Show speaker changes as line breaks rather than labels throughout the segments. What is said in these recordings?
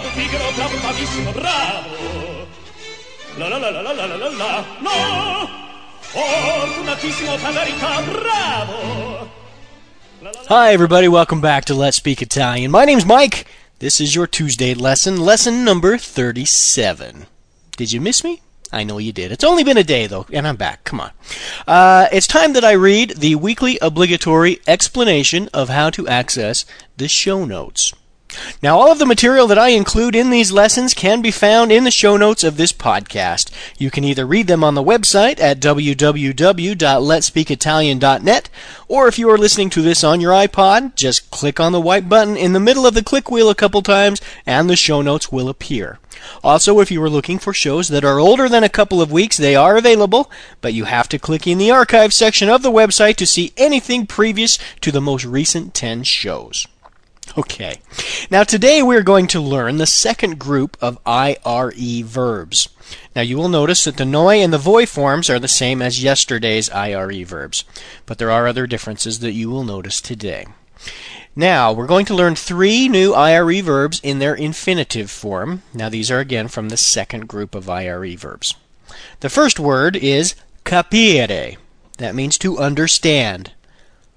bravo, Figaro, bravo, bravissimo, bravo. La la la la la la la la la, no! Fortunatissimo, bravo!
Hi, everybody. Welcome back to Let's Speak Italian. My name's Mike. This is your Tuesday lesson, lesson number 37. Did you miss me? I know you did. It's only been a day, though, and I'm back. Come on. Uh, it's time that I read the weekly obligatory explanation of how to access the show notes. Now, all of the material that I include in these lessons can be found in the show notes of this podcast. You can either read them on the website at www.letspeakitalian.net, or if you are listening to this on your iPod, just click on the white button in the middle of the click wheel a couple times, and the show notes will appear. Also, if you are looking for shows that are older than a couple of weeks, they are available, but you have to click in the archive section of the website to see anything previous to the most recent 10 shows. Okay. Now today we're going to learn the second group of IRE verbs. Now you will notice that the noi and the voi forms are the same as yesterday's IRE verbs, but there are other differences that you will notice today. Now, we're going to learn three new IRE verbs in their infinitive form. Now, these are again from the second group of IRE verbs. The first word is capire. That means to understand.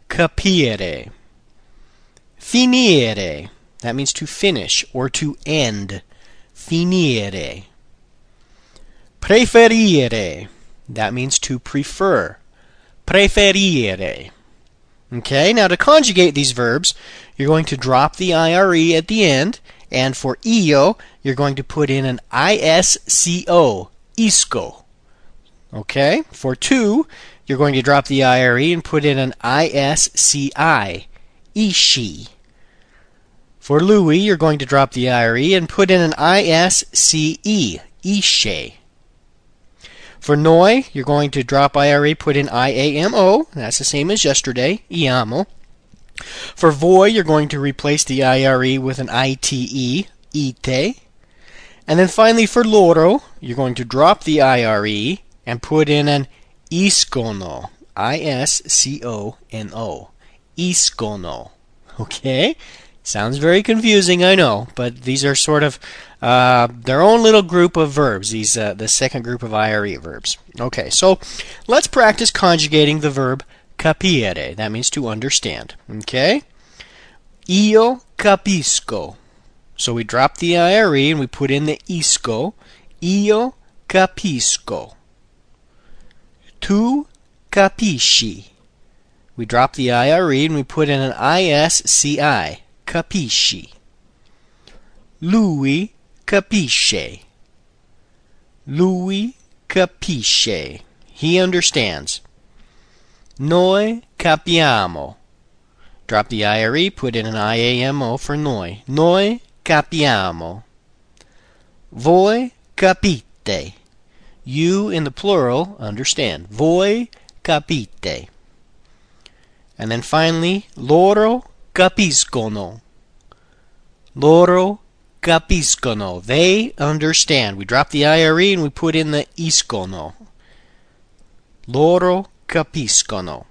Capire. Finire. That means to finish or to end. Finire. Preferire. That means to prefer. Preferire. Okay, now to conjugate these verbs, you're going to drop the IRE at the end, and for io, you're going to put in an ISCO, isco. Okay, for tu, you're going to drop the IRE and put in an ISCI, ishi. For Lui, you're going to drop the IRE and put in an ISCE, ishe. For Noi, you're going to drop IRE, put in IAMO. That's the same as yesterday, IAMO. For Voi, you're going to replace the IRE with an ITE, ITE. And then finally for Loro, you're going to drop the IRE and put in an ISCONO, I-S-C-O-N-O, ISCONO. Okay? Sounds very confusing, I know, but these are sort of uh, their own little group of verbs. These uh, the second group of IRE verbs. Okay, so let's practice conjugating the verb capire. That means to understand. Okay, io capisco. So we drop the IRE and we put in the isco. Io capisco. Tu capisci. We drop the IRE and we put in an ISCI. Capisci. Lui capisce. Lui capisce. He understands. Noi capiamo. Drop the IRE, put in an IAMO for noi. Noi capiamo. Voi capite. You in the plural understand. Voi capite. And then finally, loro capiscono. Loro capiscono. They understand. We drop the IRE and we put in the iscono. Loro capiscono.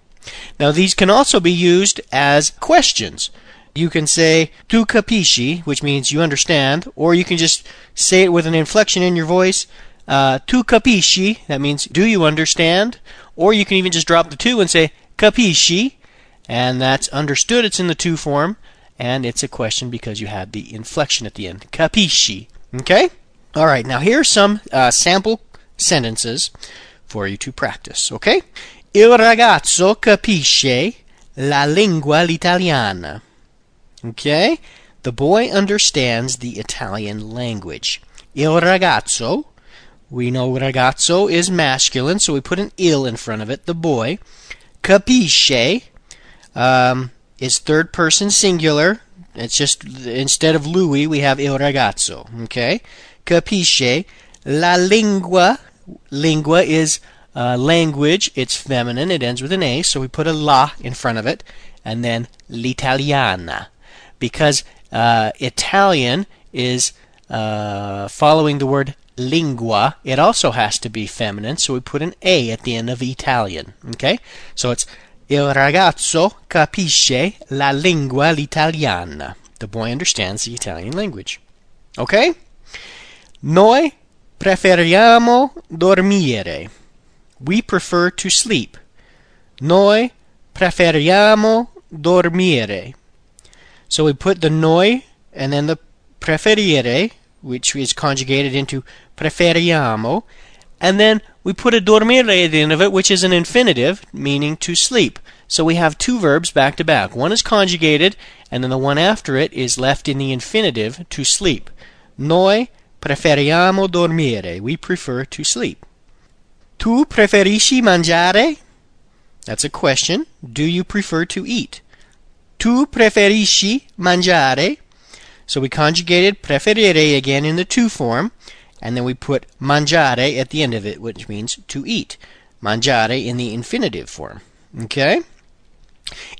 Now these can also be used as questions. You can say tu capisci, which means you understand, or you can just say it with an inflection in your voice. Uh, tu capisci, that means do you understand? Or you can even just drop the tu and say capisci, and that's understood. It's in the tu form and it's a question because you have the inflection at the end. Capisci. Okay? All right, now here are some uh, sample sentences for you to practice. Okay? Il ragazzo capisce la lingua l'italiana. Okay? The boy understands the Italian language. Il ragazzo, we know ragazzo is masculine, so we put an il in front of it. The boy capisce um, is third person singular. It's just instead of lui, we have il ragazzo. Okay, capisce la lingua. Lingua is uh, language. It's feminine. It ends with an a, so we put a la in front of it, and then l'italiana, because uh, Italian is uh, following the word lingua. It also has to be feminine, so we put an a at the end of Italian. Okay, so it's Il ragazzo capisce la lingua l'italiana. The boy understands the Italian language. Okay? Noi preferiamo dormire. We prefer to sleep. Noi preferiamo dormire. So we put the noi and then the preferire, which is conjugated into preferiamo, and then we put a dormire at the end of it, which is an infinitive, meaning to sleep. So we have two verbs back tu back. One is conjugated, and then the one after it is left in the infinitive, to sleep. Noi preferiamo dormire. We prefer to sleep. Tu preferisci mangiare? That's a question. Do you prefer to eat? Tu preferisci mangiare? So we conjugated preferire again in the to form, and then we put mangiare at the end of it, which means to eat. Mangiare in the infinitive form. Okay?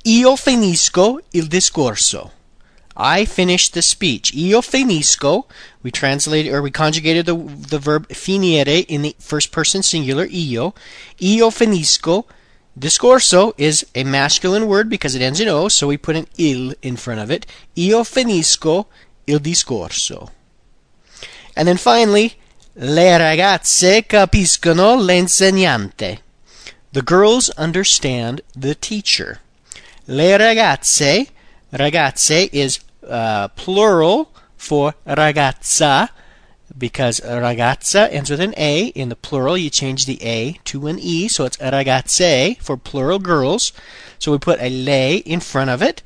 Io finisco il discorso. I finish the speech. Io finisco. We translated or we conjugated the the verb finire in the first person singular io. Io finisco Discorso is a masculine word because it ends in O, so we put an il in front of it. Io finisco il discorso. And then finally, le ragazze capiscono l'insegnante. The girls understand the teacher. Le ragazze, ragazze is uh, plural for ragazza, because ragazza ends with an A. In the plural, you change the A to an E, so it's ragazze for plural girls. So we put a le in front of it.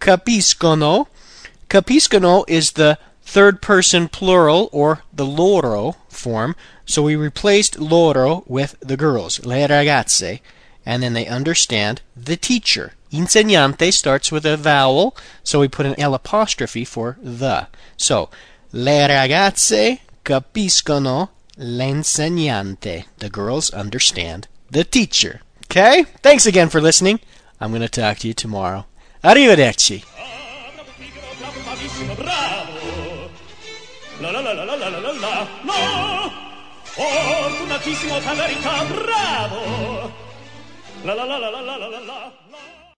Capiscono. Capiscono is the third person plural or the loro form. So we replaced loro with the girls, le ragazze, and then they understand the teacher. Insegnante starts with a vowel, so we put an L apostrophe for the. So, Le ragazze capiscono l'insegnante. The girls understand the teacher. Okay? Thanks again for listening. I'm going to talk to you tomorrow. Arrivederci.
La la la la la la bravo